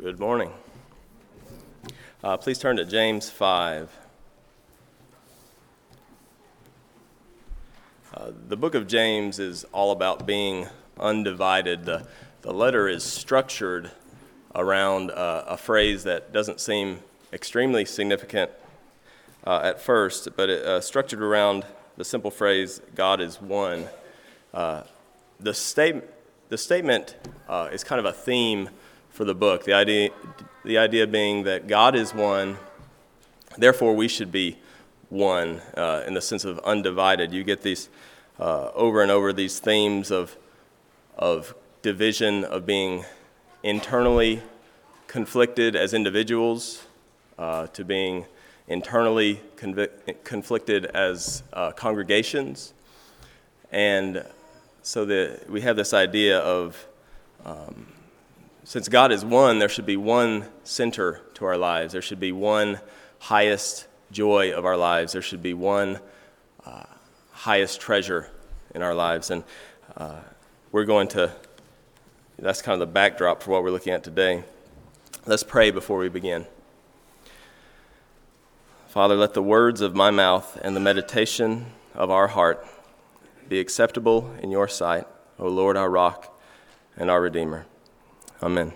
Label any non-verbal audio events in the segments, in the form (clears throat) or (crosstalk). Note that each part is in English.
Good morning. Uh, please turn to James 5. Uh, the book of James is all about being undivided. The, the letter is structured around uh, a phrase that doesn't seem extremely significant uh, at first, but it, uh, structured around the simple phrase, God is one. Uh, the, state, the statement is kind of a theme for the book. The idea, the idea being that God is one, therefore we should be one uh, in the sense of undivided. You get these uh, over and over these themes of, of division, of being internally conflicted as individuals, uh, to being internally conflicted as uh, congregations. And so that we have this idea of um, since God is one, there should be one center to our lives. There should be one highest joy of our lives. There should be one uh, highest treasure in our lives. And uh, we're going to, that's kind of the backdrop for what we're looking at today. Let's pray before we begin. Father, let the words of my mouth and the meditation of our heart be acceptable in your sight, O Lord, our rock and our Redeemer. Amen.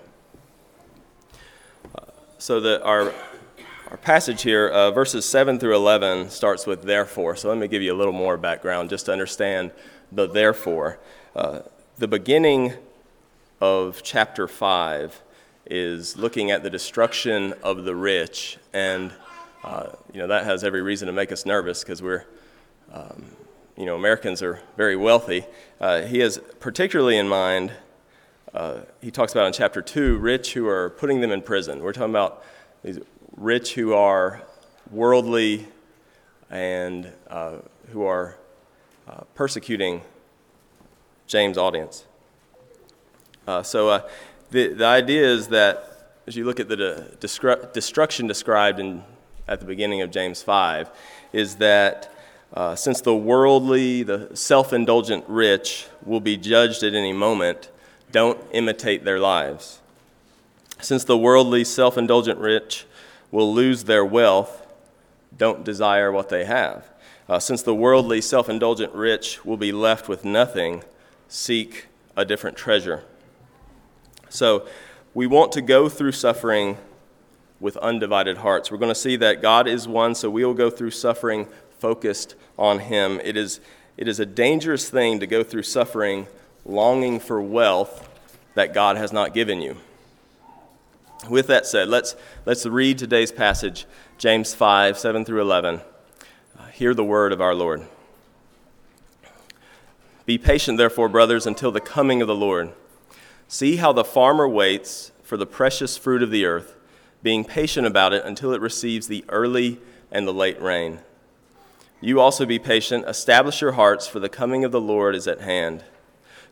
So that our our passage here, uh, verses 7 through 11, starts with therefore. So let me give you a little more background just to understand the therefore. Uh, the beginning of chapter 5 is looking at the destruction of the rich. And, uh, you know, that has every reason to make us nervous because we're, um, you know, Americans are very wealthy. Uh, he has particularly in mind he talks about in chapter 2 rich who are putting them in prison. We're talking about these rich who are worldly and uh, who are uh, persecuting James' audience. Uh, so uh, the, the idea is that as you look at the de- destruction described in, at the beginning of James 5, is that uh, since the worldly, the self indulgent rich will be judged at any moment, don't imitate their lives. Since the worldly, self indulgent rich will lose their wealth, don't desire what they have. Uh, since the worldly, self indulgent rich will be left with nothing, seek a different treasure. So, we want to go through suffering with undivided hearts. We're going to see that God is one, so we will go through suffering focused on Him. It is, it is a dangerous thing to go through suffering longing for wealth that God has not given you. With that said, let's, let's read today's passage, James 5 7 through 11. Uh, hear the word of our Lord. Be patient, therefore, brothers, until the coming of the Lord. See how the farmer waits for the precious fruit of the earth, being patient about it until it receives the early and the late rain. You also be patient, establish your hearts, for the coming of the Lord is at hand.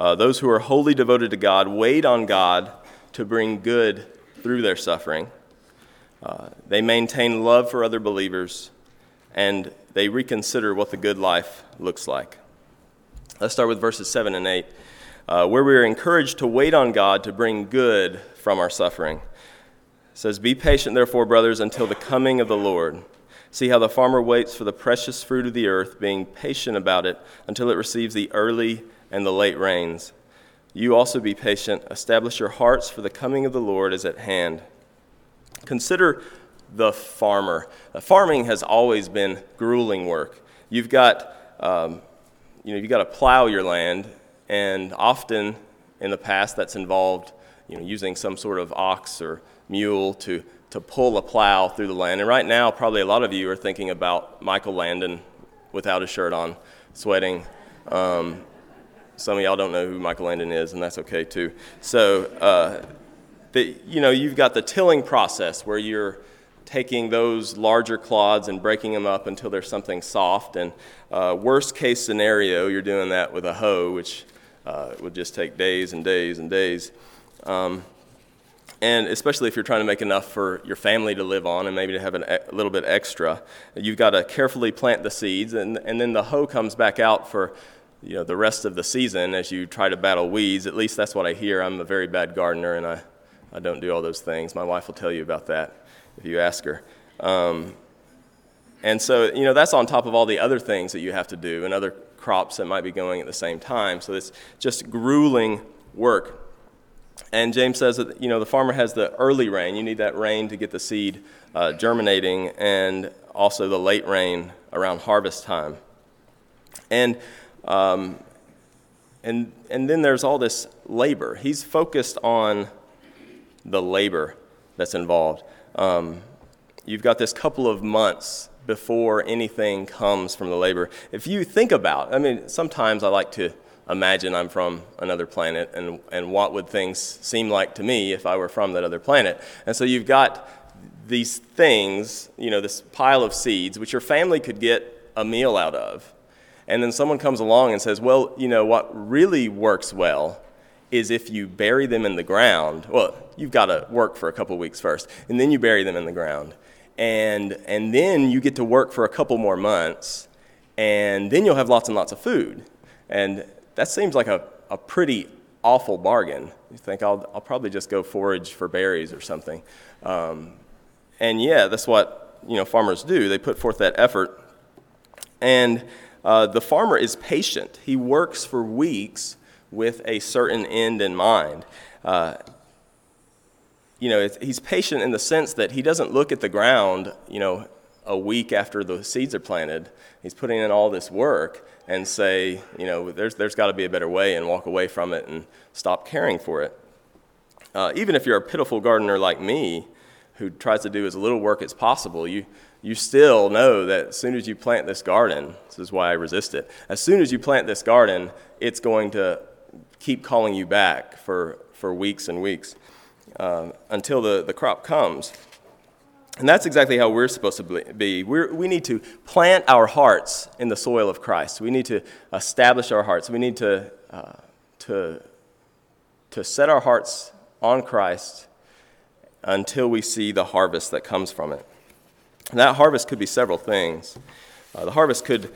Uh, those who are wholly devoted to God wait on God to bring good through their suffering. Uh, they maintain love for other believers and they reconsider what the good life looks like. Let's start with verses 7 and 8, uh, where we are encouraged to wait on God to bring good from our suffering. It says, Be patient, therefore, brothers, until the coming of the Lord. See how the farmer waits for the precious fruit of the earth, being patient about it until it receives the early and the late rains. You also be patient, establish your hearts, for the coming of the Lord is at hand. Consider the farmer. Uh, farming has always been grueling work. You've got, um, you know, you've got to plow your land, and often in the past that's involved, you know, using some sort of ox or mule to, to pull a plow through the land. And right now, probably a lot of you are thinking about Michael Landon without a shirt on, sweating. Um, some of y'all don't know who Michael Landon is, and that's okay too. So, uh, the, you know, you've got the tilling process where you're taking those larger clods and breaking them up until there's something soft. And uh, worst case scenario, you're doing that with a hoe, which uh, would just take days and days and days. Um, and especially if you're trying to make enough for your family to live on and maybe to have an, a little bit extra, you've got to carefully plant the seeds, and, and then the hoe comes back out for you know the rest of the season as you try to battle weeds. At least that's what I hear. I'm a very bad gardener, and I, I don't do all those things. My wife will tell you about that if you ask her. Um, and so you know that's on top of all the other things that you have to do and other crops that might be going at the same time. So it's just grueling work. And James says that you know the farmer has the early rain. You need that rain to get the seed uh, germinating, and also the late rain around harvest time. And um, and and then there's all this labor. He's focused on the labor that's involved. Um, you've got this couple of months before anything comes from the labor. If you think about, I mean, sometimes I like to imagine I'm from another planet and, and what would things seem like to me if I were from that other planet. And so you've got these things, you know, this pile of seeds, which your family could get a meal out of. And then someone comes along and says, well, you know, what really works well is if you bury them in the ground. Well, you've got to work for a couple weeks first, and then you bury them in the ground. And, and then you get to work for a couple more months, and then you'll have lots and lots of food. And that seems like a, a pretty awful bargain. You think, I'll, I'll probably just go forage for berries or something. Um, and yeah, that's what you know, farmers do. They put forth that effort. And uh, the farmer is patient. He works for weeks with a certain end in mind. Uh, you know, he's patient in the sense that he doesn't look at the ground, you know, a week after the seeds are planted. He's putting in all this work and say, you know, there's, there's got to be a better way and walk away from it and stop caring for it. Uh, even if you're a pitiful gardener like me, who tries to do as little work as possible, you, you still know that as soon as you plant this garden, this is why I resist it, as soon as you plant this garden, it's going to keep calling you back for, for weeks and weeks uh, until the, the crop comes. And that's exactly how we're supposed to be. We're, we need to plant our hearts in the soil of Christ. We need to establish our hearts. We need to, uh, to, to set our hearts on Christ until we see the harvest that comes from it. And that harvest could be several things. Uh, the harvest could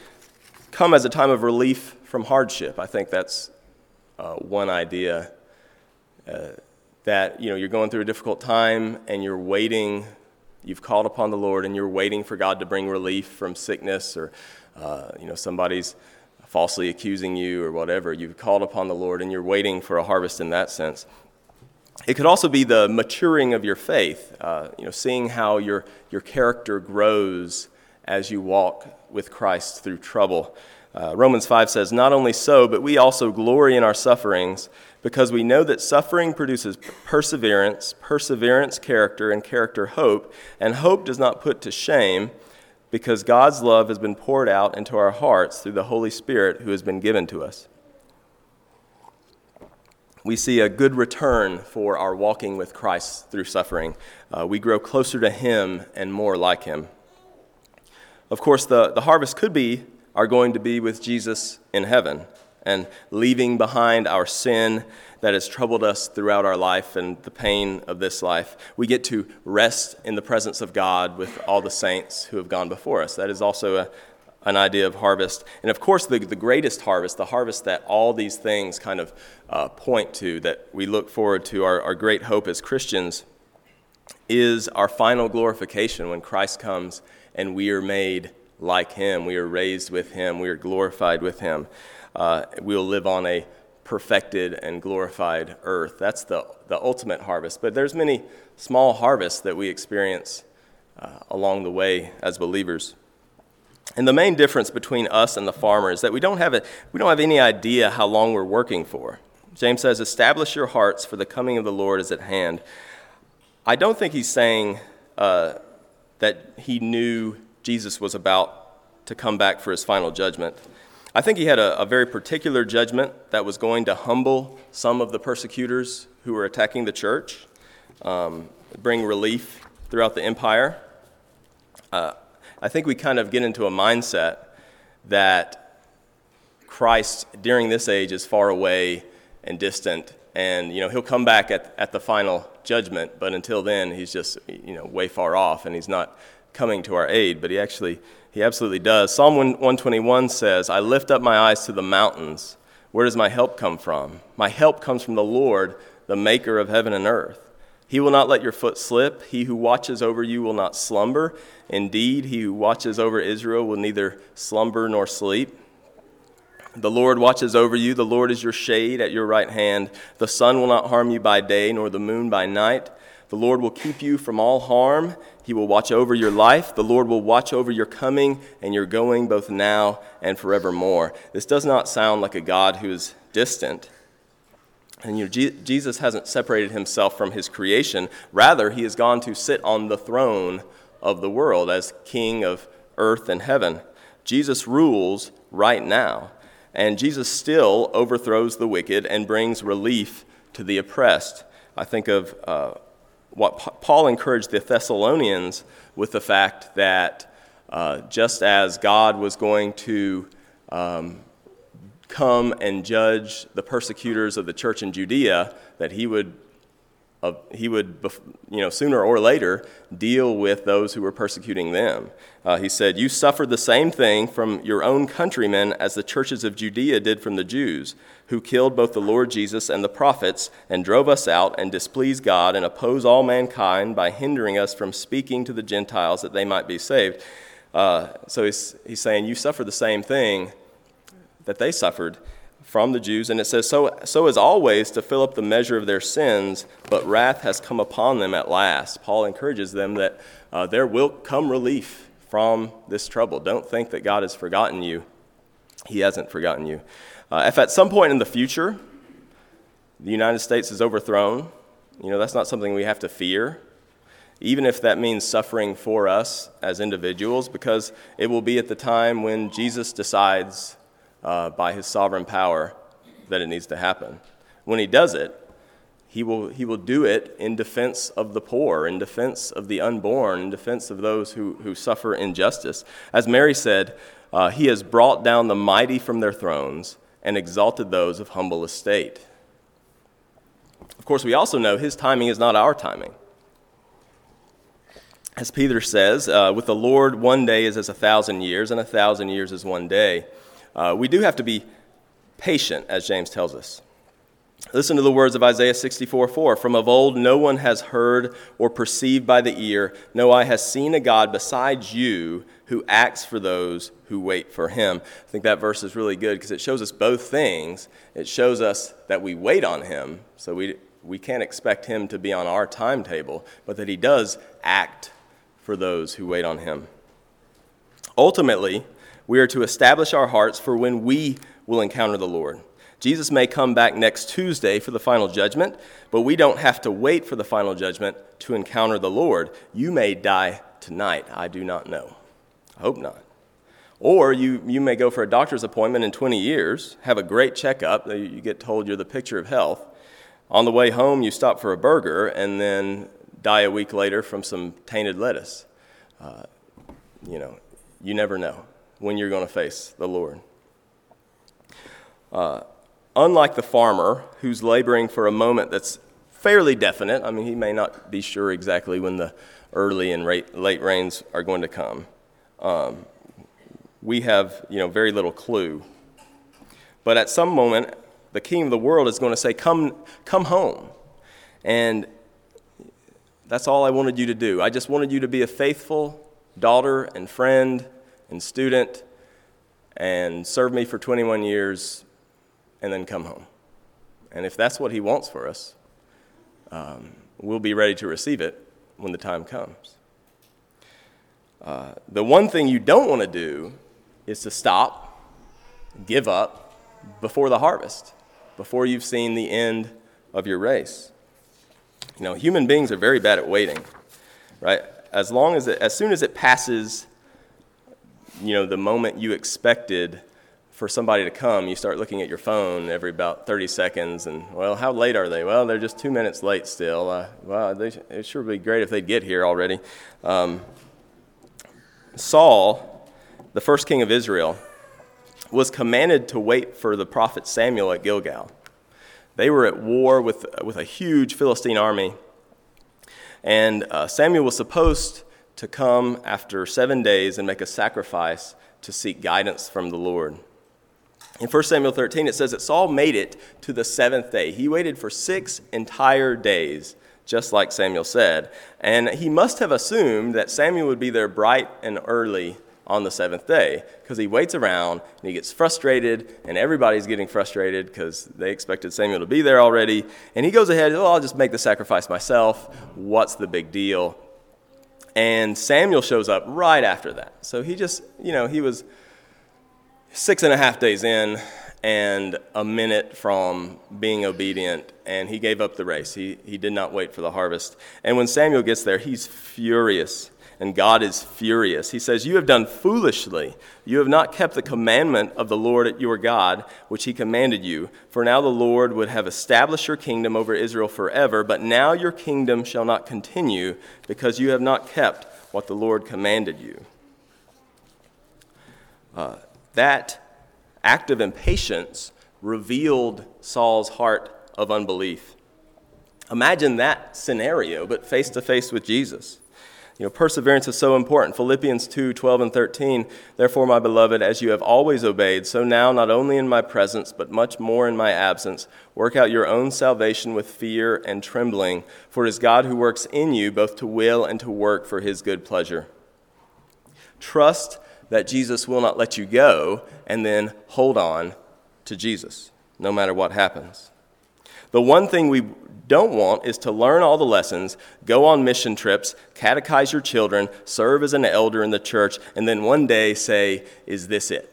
come as a time of relief from hardship. I think that's uh, one idea uh, that you know you're going through a difficult time and you're waiting you've called upon the lord and you're waiting for god to bring relief from sickness or uh, you know somebody's falsely accusing you or whatever you've called upon the lord and you're waiting for a harvest in that sense it could also be the maturing of your faith uh, you know seeing how your, your character grows as you walk with christ through trouble uh, Romans 5 says, Not only so, but we also glory in our sufferings, because we know that suffering produces perseverance, perseverance, character, and character, hope. And hope does not put to shame, because God's love has been poured out into our hearts through the Holy Spirit who has been given to us. We see a good return for our walking with Christ through suffering. Uh, we grow closer to Him and more like Him. Of course, the, the harvest could be are going to be with Jesus in heaven and leaving behind our sin that has troubled us throughout our life and the pain of this life. We get to rest in the presence of God with all the saints who have gone before us. That is also a, an idea of harvest. And of course, the, the greatest harvest, the harvest that all these things kind of uh, point to, that we look forward to, our, our great hope as Christians, is our final glorification when Christ comes and we are made like him. We are raised with him. We are glorified with him. Uh, we'll live on a perfected and glorified earth. That's the, the ultimate harvest. But there's many small harvests that we experience uh, along the way as believers. And the main difference between us and the farmer is that we don't have, a, we don't have any idea how long we're working for. James says, Establish your hearts, for the coming of the Lord is at hand. I don't think he's saying uh, that he knew Jesus was about to come back for his final judgment. I think he had a, a, very particular judgment that was going to humble some of the persecutors who were attacking the church. um, bring relief throughout the empire. Uh, I think we kind of get into a mindset that Christ during this age is far away and distant, and you know he'll come back at, at the final judgment, but until then he's just you know way far off, and he's not coming to our aid. But he actually he absolutely does. Psalm 121 says, "I lift up my eyes to the mountains. Where does my help come from? My help comes from the Lord, the Maker of heaven and earth." He will not let your foot slip. He who watches over you will not slumber. Indeed, he who watches over Israel will neither slumber nor sleep. The Lord watches over you. The Lord is your shade at your right hand. The sun will not harm you by day, nor the moon by night. The Lord will keep you from all harm. He will watch over your life. The Lord will watch over your coming and your going, both now and forevermore. This does not sound like a God who is distant. And you know, Jesus hasn't separated himself from his creation. Rather, he has gone to sit on the throne of the world as king of earth and heaven. Jesus rules right now. And Jesus still overthrows the wicked and brings relief to the oppressed. I think of uh, what Paul encouraged the Thessalonians with the fact that uh, just as God was going to um, come and judge the persecutors of the church in Judea, that he would, he would you know, sooner or later deal with those who were persecuting them. Uh, he said, You suffered the same thing from your own countrymen as the churches of Judea did from the Jews, who killed both the Lord Jesus and the prophets, and drove us out, and displeased God, and oppose all mankind by hindering us from speaking to the Gentiles that they might be saved. Uh, so he's, he's saying, You suffer the same thing that they suffered from the Jews. And it says, so, so as always, to fill up the measure of their sins, but wrath has come upon them at last. Paul encourages them that uh, there will come relief from this trouble. Don't think that God has forgotten you, He hasn't forgotten you. Uh, if at some point in the future the United States is overthrown, you know, that's not something we have to fear even if that means suffering for us as individuals, because it will be at the time when Jesus decides uh, by his sovereign power that it needs to happen. When he does it, he will, he will do it in defense of the poor, in defense of the unborn, in defense of those who, who suffer injustice. As Mary said, uh, he has brought down the mighty from their thrones and exalted those of humble estate. Of course, we also know his timing is not our timing. As Peter says, uh, with the Lord, one day is as a thousand years, and a thousand years is one day. Uh, we do have to be patient, as James tells us. Listen to the words of Isaiah 64 4. From of old, no one has heard or perceived by the ear, no eye has seen a God besides you who acts for those who wait for him. I think that verse is really good because it shows us both things. It shows us that we wait on him, so we, we can't expect him to be on our timetable, but that he does act for those who wait on him. Ultimately, we are to establish our hearts for when we will encounter the Lord. Jesus may come back next Tuesday for the final judgment, but we don't have to wait for the final judgment to encounter the Lord. You may die tonight. I do not know. I hope not. Or you, you may go for a doctor's appointment in 20 years, have a great checkup, you get told you're the picture of health. On the way home, you stop for a burger and then die a week later from some tainted lettuce. Uh, you know, you never know when you're going to face the Lord. Uh, unlike the farmer who's laboring for a moment that's fairly definite, I mean, he may not be sure exactly when the early and late rains are going to come. Um, we have, you know, very little clue. But at some moment, the king of the world is going to say, "Come, come home," and that's all I wanted you to do. I just wanted you to be a faithful daughter and friend and student and serve me for 21 years and then come home. And if that's what he wants for us, um, we'll be ready to receive it when the time comes. Uh, the one thing you don't want to do is to stop, give up before the harvest, before you've seen the end of your race. You know, human beings are very bad at waiting, right? As long as it, as soon as it passes you know, the moment you expected for somebody to come, you start looking at your phone every about 30 seconds, and well, how late are they? Well, they're just two minutes late still. Uh, well, they, it sure would be great if they'd get here already. Um, Saul, the first king of Israel, was commanded to wait for the prophet Samuel at Gilgal. They were at war with, with a huge Philistine army, and uh, Samuel was supposed to come after seven days and make a sacrifice to seek guidance from the Lord. In 1 Samuel 13, it says that Saul made it to the seventh day. He waited for six entire days, just like Samuel said. And he must have assumed that Samuel would be there bright and early on the seventh day because he waits around and he gets frustrated, and everybody's getting frustrated because they expected Samuel to be there already. And he goes ahead, oh, I'll just make the sacrifice myself. What's the big deal? And Samuel shows up right after that. So he just, you know, he was six and a half days in and a minute from being obedient, and he gave up the race. He, he did not wait for the harvest. And when Samuel gets there, he's furious, and God is furious. He says, You have done foolishly. You have not kept the commandment of the Lord your God, which he commanded you. For now the Lord would have established your kingdom over Israel forever, but now your kingdom shall not continue, because you have not kept what the Lord commanded you. Uh, that act of impatience revealed Saul's heart of unbelief. Imagine that scenario, but face to face with Jesus. You know, perseverance is so important. Philippians 2 12 and 13. Therefore, my beloved, as you have always obeyed, so now, not only in my presence, but much more in my absence, work out your own salvation with fear and trembling, for it is God who works in you both to will and to work for his good pleasure. Trust that Jesus will not let you go, and then hold on to Jesus, no matter what happens. The one thing we don't want is to learn all the lessons, go on mission trips, catechize your children, serve as an elder in the church, and then one day say, Is this it?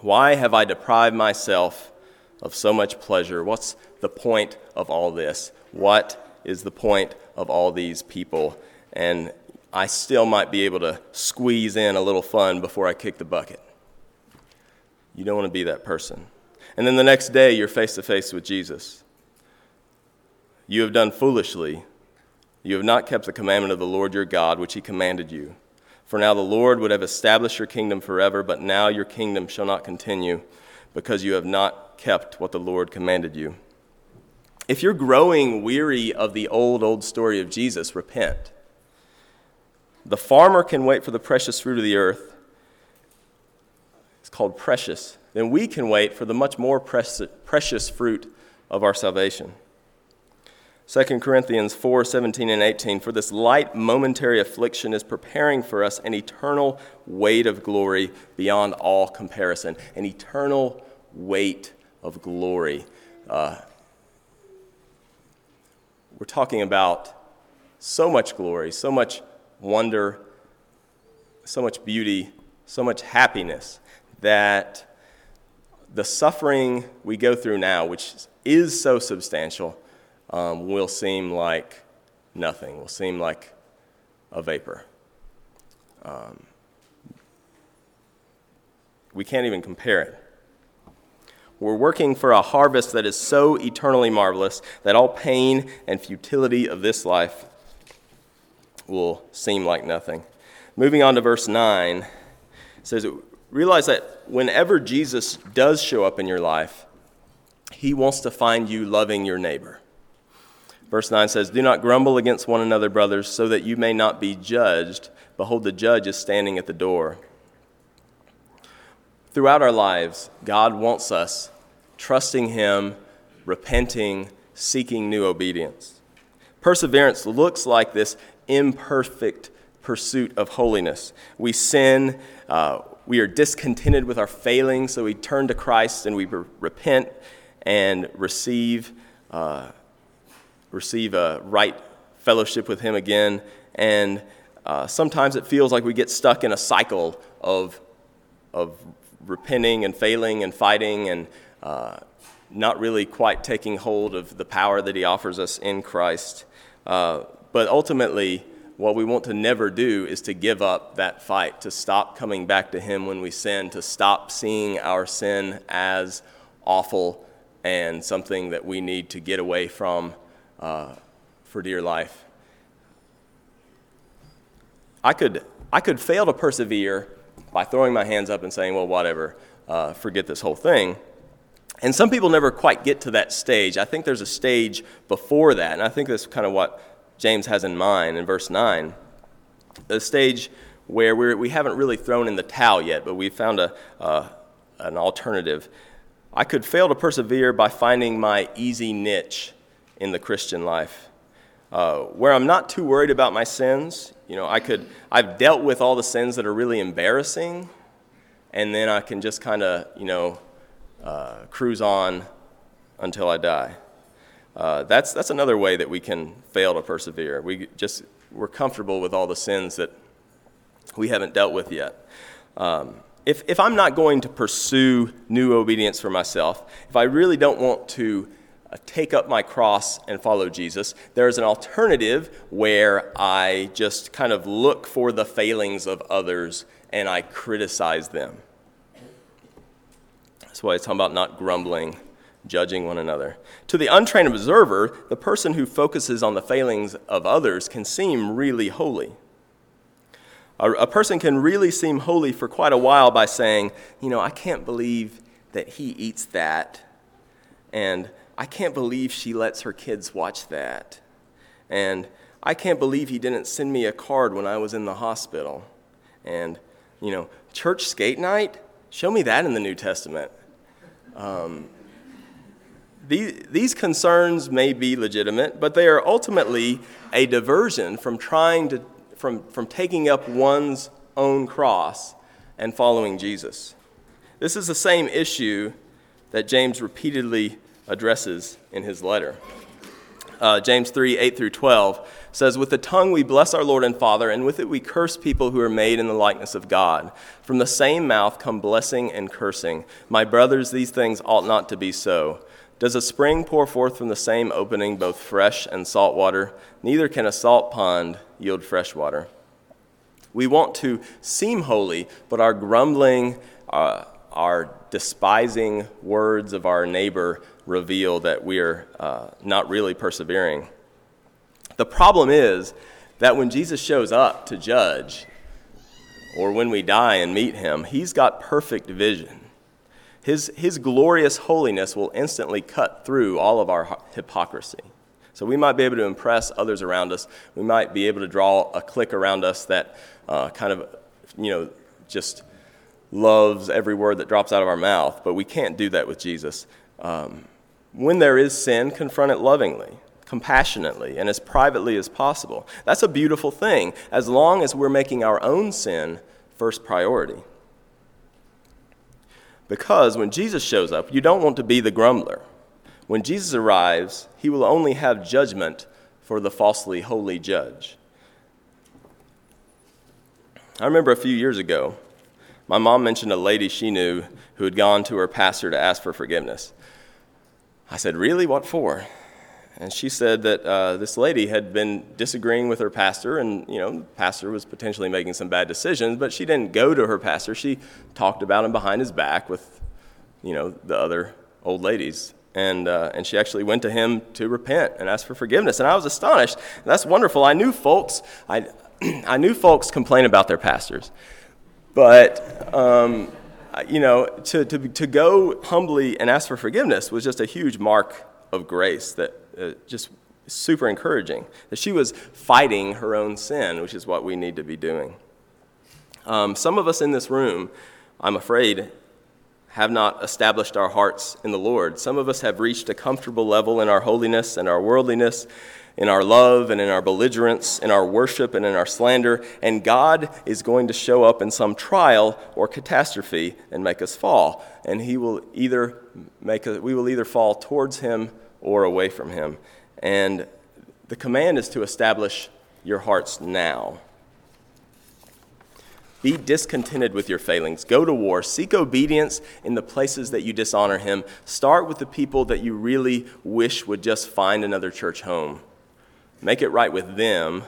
Why have I deprived myself of so much pleasure? What's the point of all this? What is the point of all these people? And I still might be able to squeeze in a little fun before I kick the bucket. You don't want to be that person. And then the next day, you're face to face with Jesus. You have done foolishly. You have not kept the commandment of the Lord your God, which he commanded you. For now the Lord would have established your kingdom forever, but now your kingdom shall not continue, because you have not kept what the Lord commanded you. If you're growing weary of the old, old story of Jesus, repent. The farmer can wait for the precious fruit of the earth. It's called precious. Then we can wait for the much more precious fruit of our salvation. 2 Corinthians 4 17 and 18. For this light momentary affliction is preparing for us an eternal weight of glory beyond all comparison. An eternal weight of glory. Uh, we're talking about so much glory, so much wonder, so much beauty, so much happiness that the suffering we go through now, which is so substantial, um, will seem like nothing, will seem like a vapor. Um, we can't even compare it. We're working for a harvest that is so eternally marvelous that all pain and futility of this life will seem like nothing. Moving on to verse 9, says, Realize that whenever Jesus does show up in your life, he wants to find you loving your neighbor. Verse 9 says, Do not grumble against one another, brothers, so that you may not be judged. Behold, the judge is standing at the door. Throughout our lives, God wants us trusting Him, repenting, seeking new obedience. Perseverance looks like this imperfect pursuit of holiness. We sin, uh, we are discontented with our failings, so we turn to Christ and we re- repent and receive, uh, receive a right fellowship with Him again. And uh, sometimes it feels like we get stuck in a cycle of, of repenting and failing and fighting and uh, not really quite taking hold of the power that He offers us in Christ. Uh, but ultimately, what we want to never do is to give up that fight, to stop coming back to Him when we sin, to stop seeing our sin as awful and something that we need to get away from uh, for dear life. I could, I could fail to persevere by throwing my hands up and saying, well, whatever, uh, forget this whole thing. And some people never quite get to that stage. I think there's a stage before that, and I think that's kind of what James has in mind in verse 9. The stage where we're, we haven't really thrown in the towel yet, but we've found a, uh, an alternative. I could fail to persevere by finding my easy niche in the Christian life, uh, where I'm not too worried about my sins. You know, I could, I've dealt with all the sins that are really embarrassing, and then I can just kind of, you know, uh, cruise on until I die. Uh, that's, that's another way that we can fail to persevere. We just, we're comfortable with all the sins that we haven't dealt with yet. Um, if, if I'm not going to pursue new obedience for myself, if I really don't want to uh, take up my cross and follow Jesus, there's an alternative where I just kind of look for the failings of others and I criticize them. That's why it's talking about not grumbling, judging one another. To the untrained observer, the person who focuses on the failings of others can seem really holy. A, a person can really seem holy for quite a while by saying, you know, I can't believe that he eats that. And I can't believe she lets her kids watch that. And I can't believe he didn't send me a card when I was in the hospital. And, you know, church skate night, show me that in the New Testament. Um, these, these concerns may be legitimate, but they are ultimately a diversion from trying to, from, from taking up one's own cross and following Jesus. This is the same issue that James repeatedly addresses in his letter. Uh, James 3 8 through 12 says, With the tongue we bless our Lord and Father, and with it we curse people who are made in the likeness of God. From the same mouth come blessing and cursing. My brothers, these things ought not to be so. Does a spring pour forth from the same opening both fresh and salt water? Neither can a salt pond yield fresh water. We want to seem holy, but our grumbling, uh, our despising words of our neighbor reveal that we are uh, not really persevering. The problem is that when Jesus shows up to judge, or when we die and meet him, he's got perfect vision. His, his glorious holiness will instantly cut through all of our hypocrisy. So we might be able to impress others around us. We might be able to draw a clique around us that uh, kind of, you know, just loves every word that drops out of our mouth. But we can't do that with Jesus. Um, when there is sin, confront it lovingly compassionately and as privately as possible. That's a beautiful thing, as long as we're making our own sin first priority. Because when Jesus shows up, you don't want to be the grumbler. When Jesus arrives, he will only have judgment for the falsely holy judge. I remember a few years ago, my mom mentioned a lady she knew who had gone to her pastor to ask for forgiveness. I said, Really? What for? And she said that uh, this lady had been disagreeing with her pastor, and you know, the pastor was potentially making some bad decisions, but she didn't go to her pastor. She talked about him behind his back with, you know, the other old ladies. And, uh, and she actually went to him to repent and ask for forgiveness. And I was astonished. That's wonderful. I knew folks, I, (clears throat) I knew folks complain about their pastors. But, um, you know, to, to, to go humbly and ask for forgiveness was just a huge mark of grace that uh, just super encouraging that she was fighting her own sin, which is what we need to be doing. Um, some of us in this room, I'm afraid, have not established our hearts in the Lord. Some of us have reached a comfortable level in our holiness and our worldliness, in our love and in our belligerence, in our worship and in our slander, and God is going to show up in some trial or catastrophe and make us fall. And He will either make a, we will either fall towards Him or away from Him. And the command is to establish your hearts now. Be discontented with your failings. Go to war. Seek obedience in the places that you dishonor Him. Start with the people that you really wish would just find another church home. Make it right with them,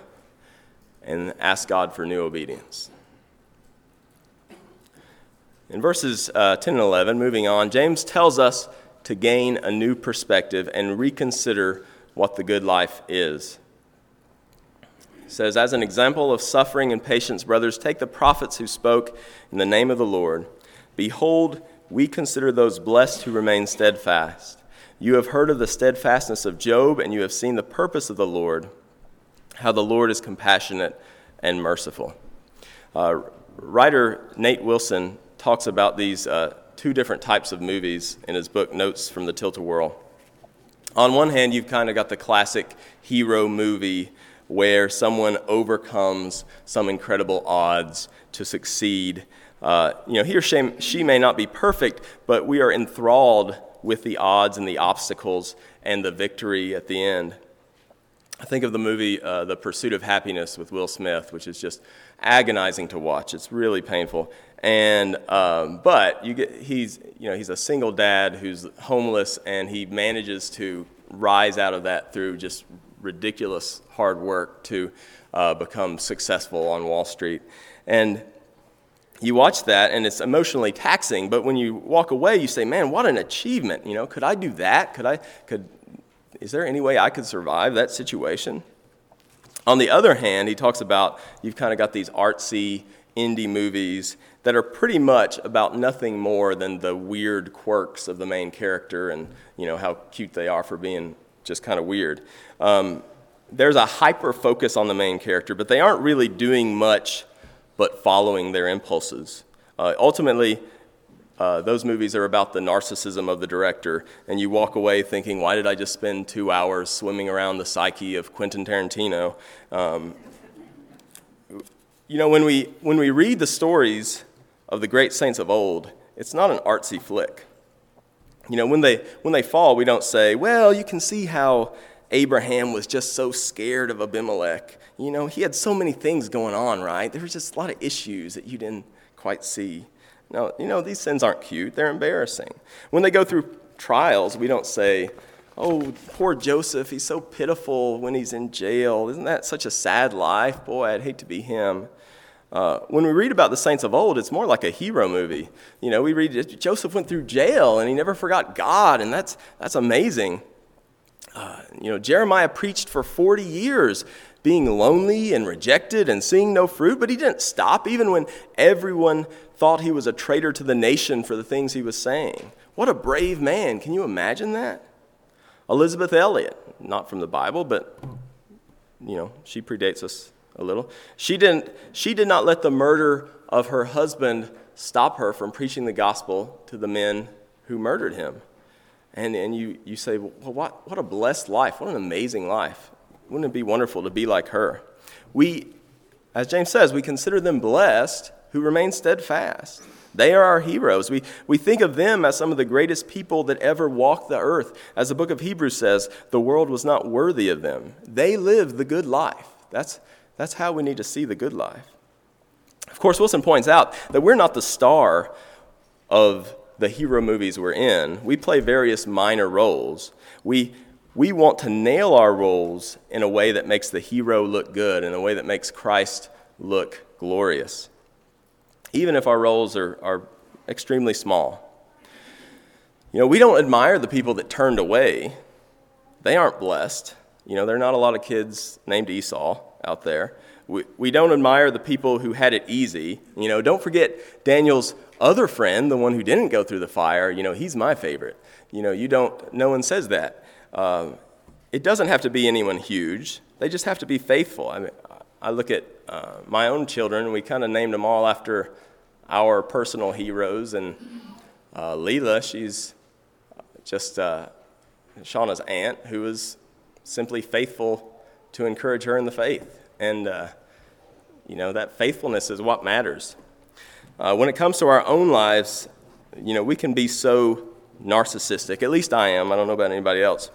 and ask God for new obedience. In verses uh, 10 and 11, moving on, James tells us to gain a new perspective and reconsider what the good life is. He says, As an example of suffering and patience, brothers, take the prophets who spoke in the name of the Lord. Behold, we consider those blessed who remain steadfast. You have heard of the steadfastness of Job, and you have seen the purpose of the Lord, how the Lord is compassionate and merciful. Uh, writer Nate Wilson talks about these uh, two different types of movies in his book, Notes from the Tilt-A-Whirl. On one hand, you've kind of got the classic hero movie where someone overcomes some incredible odds to succeed. Uh, you know, he or she, she may not be perfect, but we are enthralled with the odds and the obstacles and the victory at the end. I think of the movie uh, The Pursuit of Happiness with Will Smith, which is just agonizing to watch. It's really painful. And um, but you get he's you know he's a single dad who's homeless and he manages to rise out of that through just ridiculous hard work to uh, become successful on Wall Street. And you watch that and it's emotionally taxing, but when you walk away, you say, "Man, what an achievement! You know, could I do that? Could I? Could is there any way I could survive that situation?" On the other hand, he talks about you've kind of got these artsy indie movies that are pretty much about nothing more than the weird quirks of the main character and you know how cute they are for being just kind of weird. Um, there's a hyper focus on the main character, but they aren't really doing much but following their impulses. Uh, ultimately, uh, those movies are about the narcissism of the director, and you walk away thinking, why did I just spend two hours swimming around the psyche of Quentin Tarantino? Um, you know, when we, when we read the stories of the great saints of old, it's not an artsy flick. You know, when they, when they fall, we don't say, well, you can see how Abraham was just so scared of Abimelech. You know, he had so many things going on, right? There was just a lot of issues that you didn't quite see. No, you know, these sins aren't cute, they're embarrassing. When they go through trials, we don't say, oh, poor Joseph, he's so pitiful when he's in jail. Isn't that such a sad life? Boy, I'd hate to be him. Uh, when we read about the saints of old, it's more like a hero movie. You know, we read Joseph went through jail and he never forgot God, and that's, that's amazing. Uh, you know, Jeremiah preached for 40 years, being lonely and rejected and seeing no fruit, but he didn't stop even when everyone thought he was a traitor to the nation for the things he was saying. What a brave man. Can you imagine that? Elisabeth Elliot, not from the Bible, but, you know, she predates us a little. She, didn't, she did not let the murder of her husband stop her from preaching the gospel to the men who murdered him. And, and you, you say, well, what, what a blessed life. What an amazing life. Wouldn't it be wonderful to be like her? We, as James says, we consider them blessed who remain steadfast. They are our heroes. We, we think of them as some of the greatest people that ever walked the earth. As the book of Hebrews says, the world was not worthy of them. They lived the good life. That's, that's how we need to see the good life. Of course, Wilson points out that we're not the star of the hero movies we're in. We play various minor roles. We, we want to nail our roles in a way that makes the hero look good, in a way that makes Christ look glorious, even if our roles are, are extremely small. You know, we don't admire the people that turned away. They aren't blessed. You know, there are not a lot of kids named Esau out there. We, we don't admire the people who had it easy. You know, don't forget Daniel's other friend, the one who didn't go through the fire. You know, he's my favorite. You know, you don't, no one says that. Uh, it doesn't have to be anyone huge. They just have to be faithful. I mean, I look at uh, my own children. We kind of named them all after our personal heroes. And uh, Leela, she's just uh, Shauna's aunt, who is simply faithful to encourage her in the faith. And, uh, you know, that faithfulness is what matters. Uh, when it comes to our own lives, you know, we can be so narcissistic. At least I am. I don't know about anybody else.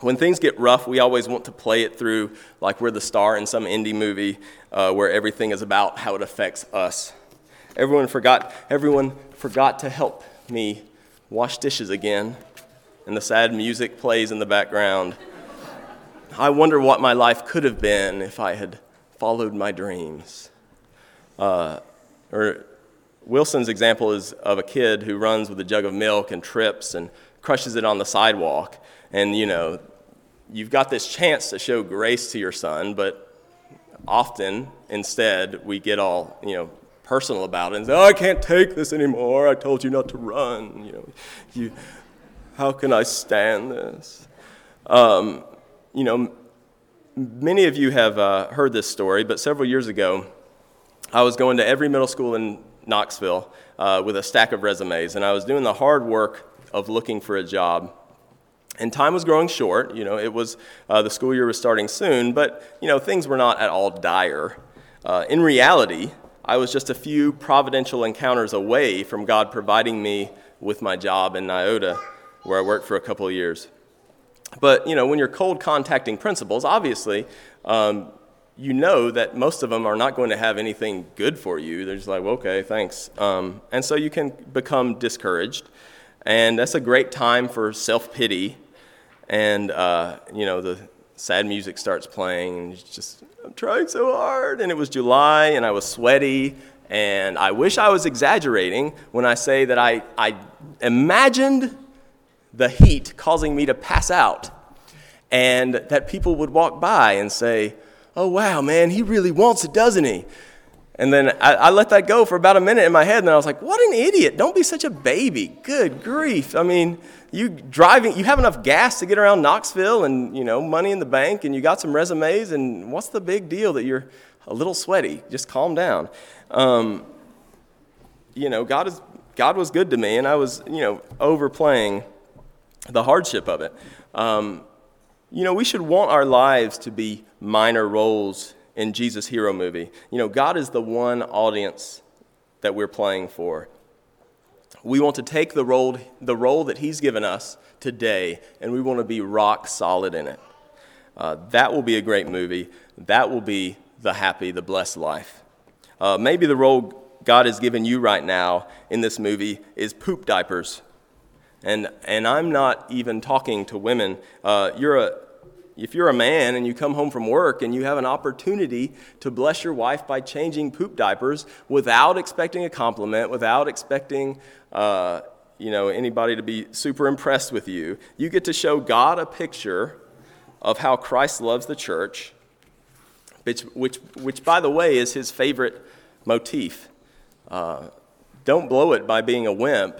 When things get rough, we always want to play it through like we're the star in some indie movie uh, where everything is about how it affects us. Everyone forgot, everyone forgot to help me wash dishes again, and the sad music plays in the background. I wonder what my life could have been if I had followed my dreams. Uh, or Wilson's example is of a kid who runs with a jug of milk and trips and crushes it on the sidewalk. And, you know, you've got this chance to show grace to your son, but often instead we get all, you know, personal about it and say, oh, I can't take this anymore. I told you not to run. You know, you, how can I stand this? Um, you know, many of you have uh, heard this story, but several years ago, I was going to every middle school in Knoxville uh, with a stack of resumes, and I was doing the hard work of looking for a job. And time was growing short. You know, it was uh, the school year was starting soon, but you know things were not at all dire. Uh, in reality, I was just a few providential encounters away from God providing me with my job in Niota, where I worked for a couple of years. But you know, when you're cold contacting principals, obviously, um, you know that most of them are not going to have anything good for you. They're just like, well, okay, thanks. Um, and so you can become discouraged. And that's a great time for self pity. And, uh, you know, the sad music starts playing, and it's just, I'm trying so hard. And it was July, and I was sweaty. And I wish I was exaggerating when I say that I, I imagined the heat causing me to pass out. And that people would walk by and say, Oh, wow, man, he really wants it, doesn't he? And then I, I, let that go for about a minute in my head, and I was like, what an idiot. Don't be such a baby. Good grief. I mean, you driving, you have enough gas to get around Knoxville and, you know, money in the bank, and you got some resumes, and what's the big deal that you're a little sweaty? Just calm down. Um, you know, God, is, God was good to me, and I was, you know, overplaying the hardship of it. Um, you know, we should want our lives to be minor roles in Jesus' hero movie. You know, God is the one audience that we're playing for. We want to take the role, the role that He's given us today, and we want to be rock solid in it. Uh, that will be a great movie. That will be the happy, the blessed life. Uh, maybe the role God has given you right now in this movie is poop diapers. And, and I'm not even talking to women. Uh, you're a, if you're a man and you come home from work and you have an opportunity to bless your wife by changing poop diapers without expecting a compliment, without expecting uh, you know, anybody to be super impressed with you, you get to show God a picture of how Christ loves the church, which, which, which by the way, is his favorite motif. Uh, don't blow it by being a wimp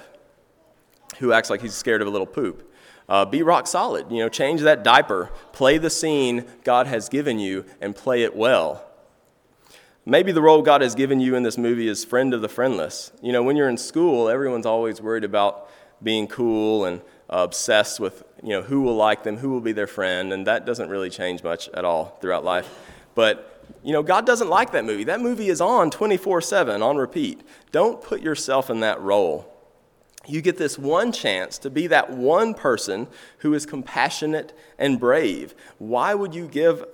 who acts like he's scared of a little poop. Uh, be rock solid. You know, change that diaper. Play the scene God has given you and play it well. Maybe the role God has given you in this movie is friend of the friendless. You know, when you're in school, everyone's always worried about being cool and obsessed with, you know, who will like them, who will be their friend, and that doesn't really change much at all throughout life. But, you know, God doesn't like that movie. That movie is on 24 7, on repeat. Don't put yourself in that role you get this one chance to be that one person who is compassionate and brave. Why would you give,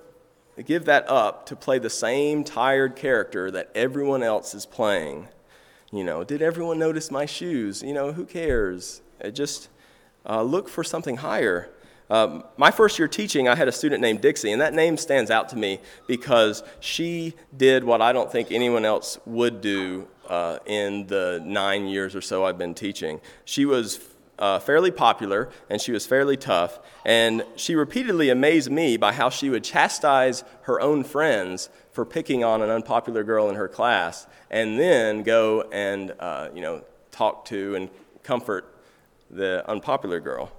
give that up to play the same tired character that everyone else is playing? You know, did everyone notice my shoes? You know, who cares? Just uh, look for something higher. Um, my first year teaching, I had a student named Dixie, and that name stands out to me because she did what I don't think anyone else would do uh, in the nine years or so I've been teaching. She was uh, fairly popular and she was fairly tough, and she repeatedly amazed me by how she would chastise her own friends for picking on an unpopular girl in her class, and then go and uh, you know talk to and comfort the unpopular girl.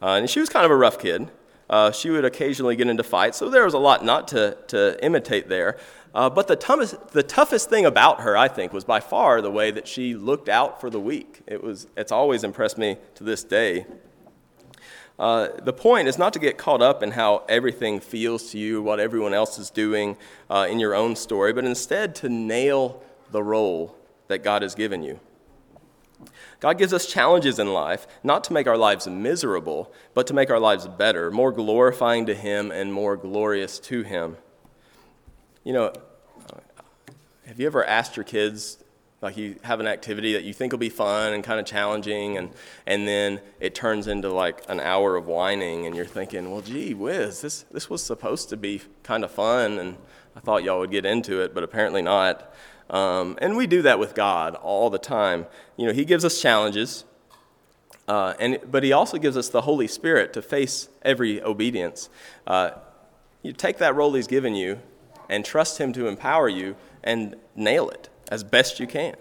Uh, and she was kind of a rough kid. Uh, she would occasionally get into fights, so there was a lot not to, to imitate there. Uh, but the toughest, the toughest thing about her, I think, was by far the way that she looked out for the weak. It was, it's always impressed me to this day. Uh, the point is not to get caught up in how everything feels to you, what everyone else is doing uh, in your own story, but instead to nail the role that God has given you. God gives us challenges in life, not to make our lives miserable, but to make our lives better, more glorifying to Him and more glorious to Him. You know, have you ever asked your kids, Like you have an activity that you think will be fun and kind of challenging, and, and then it turns into like an hour of whining, and you're thinking, well, gee whiz, this, this was supposed to be kind of fun, and I thought y'all would get into it, but apparently not. Um, and we do that with God all the time. You know, He gives us challenges, uh, and, but He also gives us the Holy Spirit to face every obedience. Uh, you take that role He's given you and trust Him to empower you and nail it as best you can.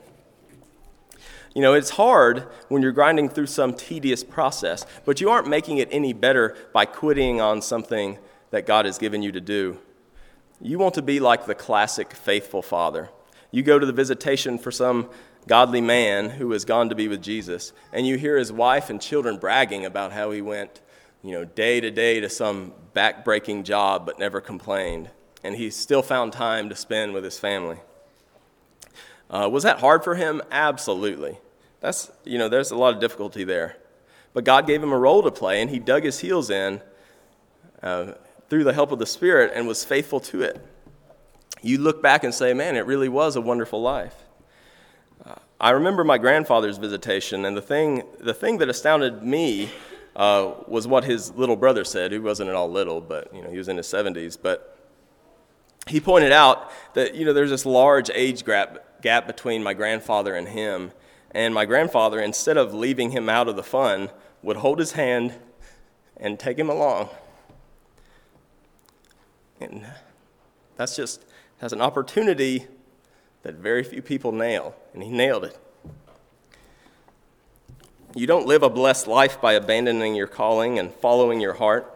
You know, it's hard when you're grinding through some tedious process, but you aren't making it any better by quitting on something that God has given you to do. You want to be like the classic faithful father. You go to the visitation for some godly man who has gone to be with Jesus, and you hear his wife and children bragging about how he went, you know, day to day to some back-breaking job but never complained, and he still found time to spend with his family. Uh, was that hard for him? Absolutely. That's, you know, there's a lot of difficulty there. But God gave him a role to play, and he dug his heels in uh, through the help of the Spirit and was faithful to it. You look back and say, man, it really was a wonderful life. Uh, I remember my grandfather's visitation, and the thing, the thing that astounded me uh, was what his little brother said. He wasn't at all little, but you know, he was in his 70s. But he pointed out that you know, there's this large age gap gap between my grandfather and him. And my grandfather, instead of leaving him out of the fun, would hold his hand and take him along. And that's just that's an opportunity that very few people nail, and he nailed it. You don't live a blessed life by abandoning your calling and following your heart.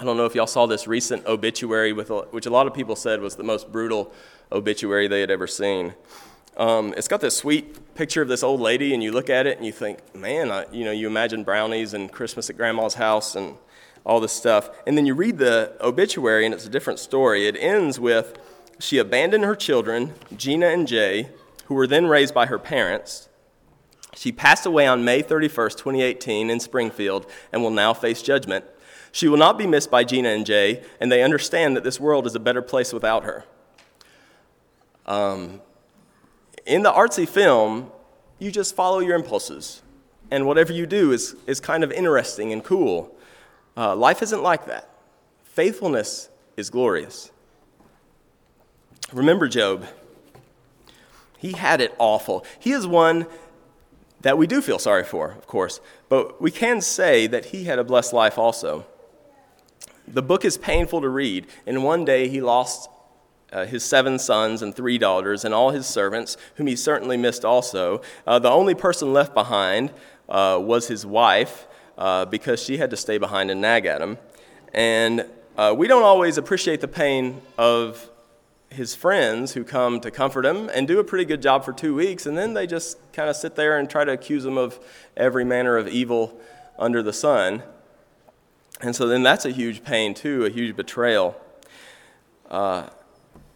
I don't know if y'all saw this recent obituary, with, which a lot of people said was the most brutal obituary they had ever seen. Um, it's got this sweet picture of this old lady, and you look at it and you think, man, I, you know, you imagine brownies and Christmas at grandma's house and all this stuff. And then you read the obituary, and it's a different story. It ends with she abandoned her children, Gina and Jay, who were then raised by her parents. She passed away on May 31st, 2018, in Springfield, and will now face judgment. She will not be missed by Gina and Jay, and they understand that this world is a better place without her. Um, in the artsy film, you just follow your impulses, and whatever you do is, is kind of interesting and cool. Uh, life isn't like that. Faithfulness is glorious. Remember Job. He had it awful. He is one that we do feel sorry for, of course, but we can say that he had a blessed life also. The book is painful to read. In one day, he lost uh, his seven sons and three daughters, and all his servants, whom he certainly missed also. Uh, the only person left behind uh, was his wife, uh, because she had to stay behind and nag at him. And uh, we don't always appreciate the pain of his friends who come to comfort him and do a pretty good job for two weeks, and then they just kind of sit there and try to accuse him of every manner of evil under the sun. And so then that's a huge pain, too, a huge betrayal. Uh,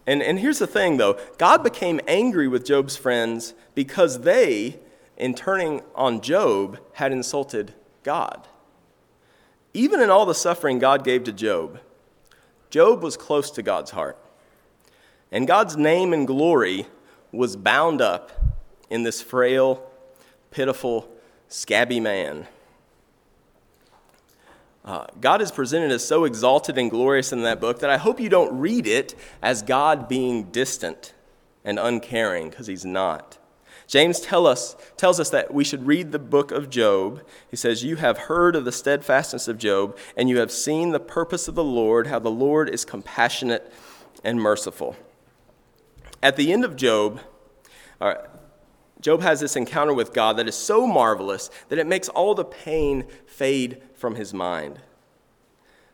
and, and here's the thing, though God became angry with Job's friends because they, in turning on Job, had insulted God. Even in all the suffering God gave to Job, Job was close to God's heart. And God's name and glory was bound up in this frail, pitiful, scabby man. Uh, God is presented as so exalted and glorious in that book that I hope you don't read it as God being distant and uncaring, because he's not. James tell us, tells us that we should read the book of Job. He says, You have heard of the steadfastness of Job, and you have seen the purpose of the Lord, how the Lord is compassionate and merciful. At the end of Job, Job has this encounter with God that is so marvelous that it makes all the pain fade from his mind.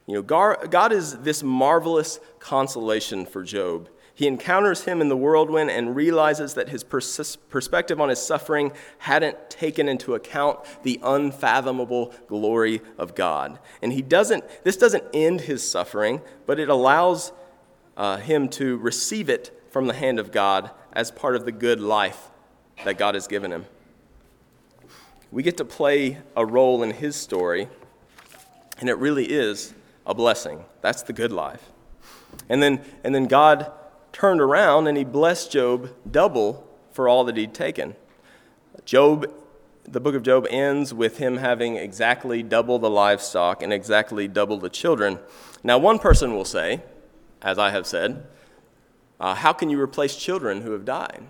You know, God is this marvelous consolation for Job. He encounters him in the whirlwind and realizes that his pers- perspective on his suffering hadn't taken into account the unfathomable glory of God. And he doesn't, this doesn't end his suffering, but it allows uh, him to receive it from the hand of God as part of the good life that God has given him. We get to play a role in his story and it really is a blessing. That's the good life. And then, and then God turned around and he blessed Job double for all that he'd taken. Job, the book of Job ends with him having exactly double the livestock and exactly double the children. Now, one person will say, as I have said, uh, how can you replace children who have died?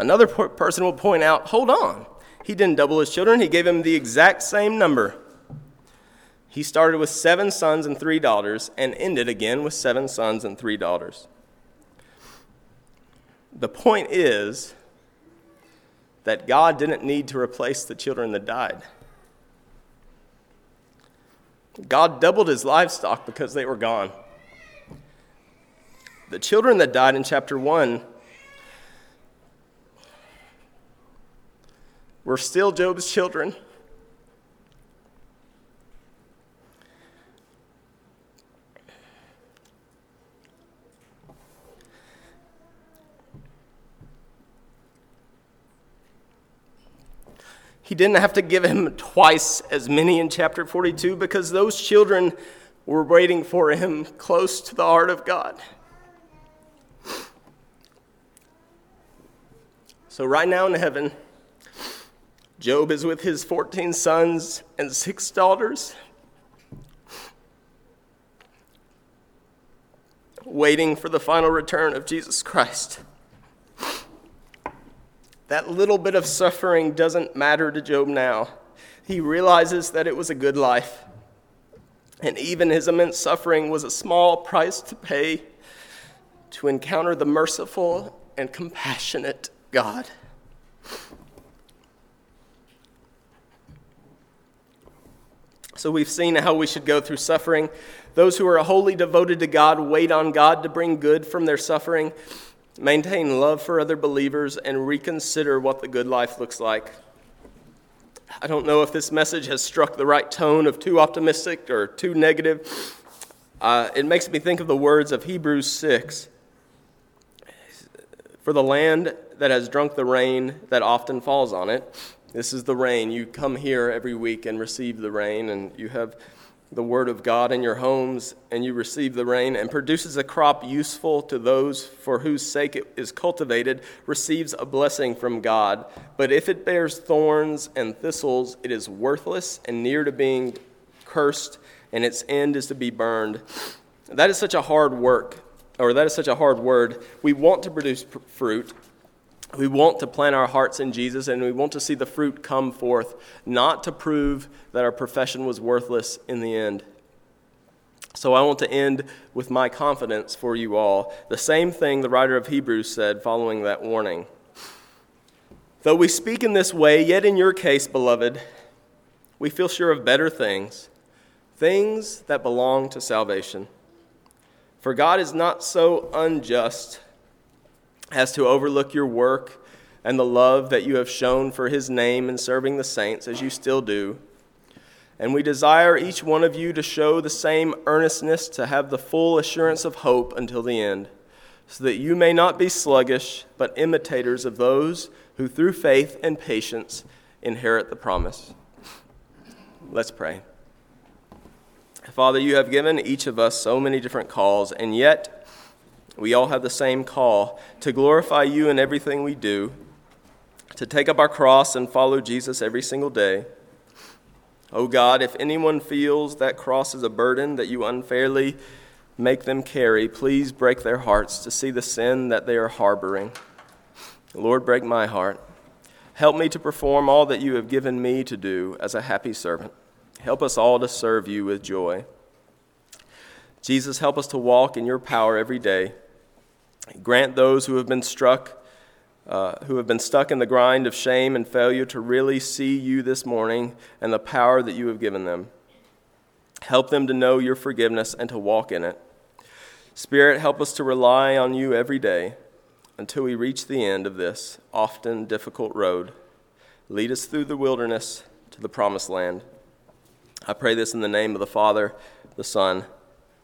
Another person will point out, hold on, he didn't double his children, he gave him the exact same number. He started with seven sons and three daughters and ended again with seven sons and three daughters. The point is that God didn't need to replace the children that died. God doubled his livestock because they were gone. The children that died in chapter 1 were still Job's children. He didn't have to give him twice as many in chapter 42 because those children were waiting for him close to the heart of God. So, right now in heaven, Job is with his 14 sons and six daughters, waiting for the final return of Jesus Christ. That little bit of suffering doesn't matter to Job now. He realizes that it was a good life. And even his immense suffering was a small price to pay to encounter the merciful and compassionate God. So we've seen how we should go through suffering. Those who are wholly devoted to God wait on God to bring good from their suffering maintain love for other believers, and reconsider what the good life looks like. I don't know if this message has struck the right tone of too optimistic or too negative. Uh, it makes me think of the words of Hebrews 6 For the land that has drunk the rain that often falls on it, this is the rain. You come here every week and receive the rain, and you have the word of God in your homes and you receive the rain and produces a crop useful to those for whose sake it is cultivated receives a blessing from God. But if it bears thorns and thistles, it is worthless and near to being cursed, and its end is to be burned. That is such a hard work, or that is such a hard word. We want to produce fruit, we want to plant our hearts in Jesus and we want to see the fruit come forth, not to prove that our profession was worthless in the end. So I want to end with my confidence for you all. The same thing the writer of Hebrews said following that warning. Though we speak in this way, yet in your case, beloved, we feel sure of better things, things that belong to salvation. For God is not so unjust as to overlook your work and the love that you have shown for his name in serving the saints, as you still do. And we desire each one of you to show the same earnestness to have the full assurance of hope until the end, so that you may not be sluggish, but imitators of those who through faith and patience inherit the promise. Let's pray. Father, you have given each of us so many different calls, and yet, we all have the same call to glorify you in everything we do, to take up our cross and follow Jesus every single day. Oh God, if anyone feels that cross is a burden that you unfairly make them carry, please break their hearts to see the sin that they are harboring. Lord, break my heart. Help me to perform all that you have given me to do as a happy servant. Help us all to serve you with joy. Jesus, help us to walk in your power every day. Grant those who have been struck, uh, who have been stuck in the grind of shame and failure to really see you this morning and the power that you have given them. Help them to know your forgiveness and to walk in it. Spirit, help us to rely on you every day until we reach the end of this often difficult road. Lead us through the wilderness to the promised land. I pray this in the name of the Father, the Son,